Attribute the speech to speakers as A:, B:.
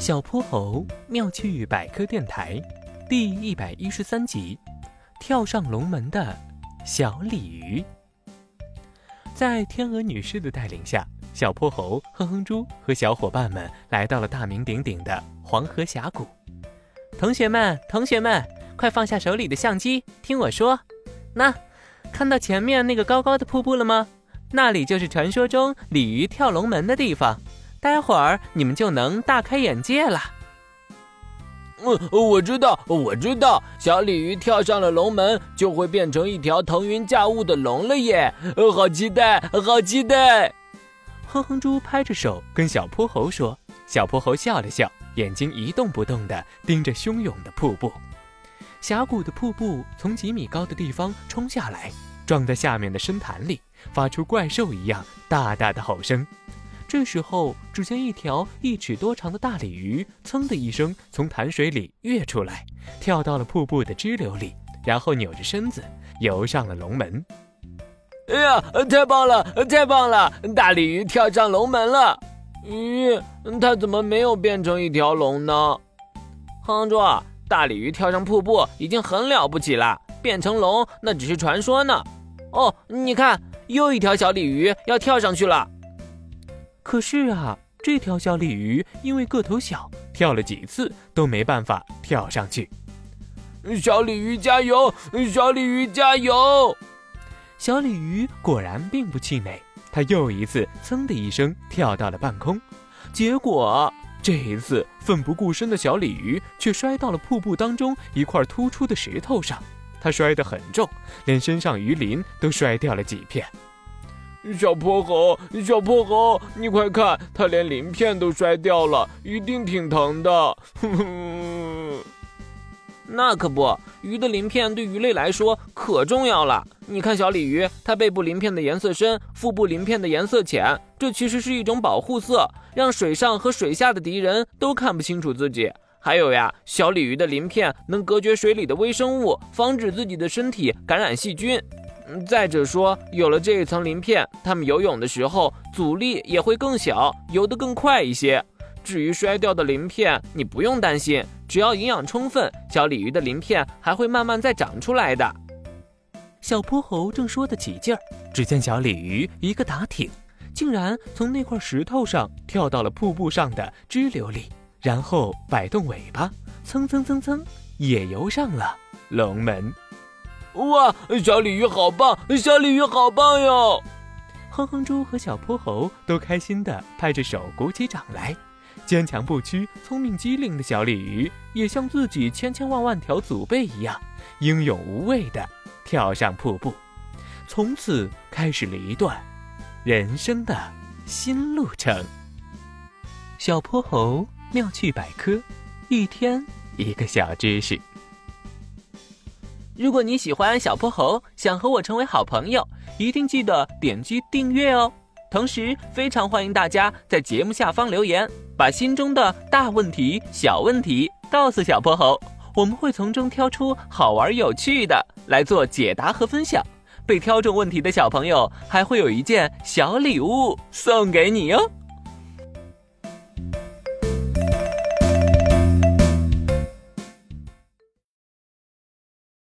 A: 小泼猴妙趣百科电台第一百一十三集：跳上龙门的小鲤鱼。在天鹅女士的带领下，小泼猴、哼哼猪和小伙伴们来到了大名鼎鼎的黄河峡谷。同学们，同学们，快放下手里的相机，听我说。那，看到前面那个高高的瀑布了吗？那里就是传说中鲤鱼跳龙门的地方。待会儿你们就能大开眼界了。
B: 嗯，我知道，我知道，小鲤鱼跳上了龙门，就会变成一条腾云驾雾的龙了耶！好期待，好期待！
A: 哼哼猪拍着手跟小泼猴说。小泼猴笑了笑，眼睛一动不动地盯着汹涌的瀑布。峡谷的瀑布从几米高的地方冲下来，撞在下面的深潭里，发出怪兽一样大大的吼声。这时候，只见一条一尺多长的大鲤鱼，噌的一声从潭水里跃出来，跳到了瀑布的支流里，然后扭着身子游上了龙门。
B: 哎呀，太棒了，太棒了！大鲤鱼跳上龙门了。咦，它怎么没有变成一条龙呢？哼猪，大鲤鱼跳上瀑布已经很了不起了，变成龙那只是传说呢。哦，你看，又一条小鲤鱼要跳上去了。
A: 可是啊，这条小鲤鱼因为个头小，跳了几次都没办法跳上去。
B: 小鲤鱼加油！小鲤鱼加油！
A: 小鲤鱼果然并不气馁，它又一次“噌”的一声跳到了半空。结果这一次奋不顾身的小鲤鱼却摔到了瀑布当中一块突出的石头上，它摔得很重，连身上鱼鳞都摔掉了几片。
B: 小泼猴，小泼猴，你快看，它连鳞片都摔掉了，一定挺疼的。那可不，鱼的鳞片对鱼类来说可重要了。你看，小鲤鱼，它背部鳞片的颜色深，腹部鳞片的颜色浅，这其实是一种保护色，让水上和水下的敌人都看不清楚自己。还有呀，小鲤鱼的鳞片能隔绝水里的微生物，防止自己的身体感染细菌。再者说，有了这一层鳞片，它们游泳的时候阻力也会更小，游得更快一些。至于摔掉的鳞片，你不用担心，只要营养充分，小鲤鱼的鳞片还会慢慢再长出来的。
A: 小泼猴正说得起劲儿，只见小鲤鱼一个打挺，竟然从那块石头上跳到了瀑布上的支流里，然后摆动尾巴，蹭蹭蹭蹭，也游上了龙门。
B: 哇，小鲤鱼好棒！小鲤鱼好棒哟！
A: 哼哼猪和小泼猴都开心地拍着手鼓起掌来。坚强不屈、聪明机灵的小鲤鱼，也像自己千千万万条祖辈一样，英勇无畏地跳上瀑布，从此开始了一段人生的新路程。小泼猴妙趣百科，一天一个小知识。如果你喜欢小泼猴，想和我成为好朋友，一定记得点击订阅哦。同时，非常欢迎大家在节目下方留言，把心中的大问题、小问题告诉小泼猴，我们会从中挑出好玩有趣的来做解答和分享。被挑中问题的小朋友还会有一件小礼物送给你哟。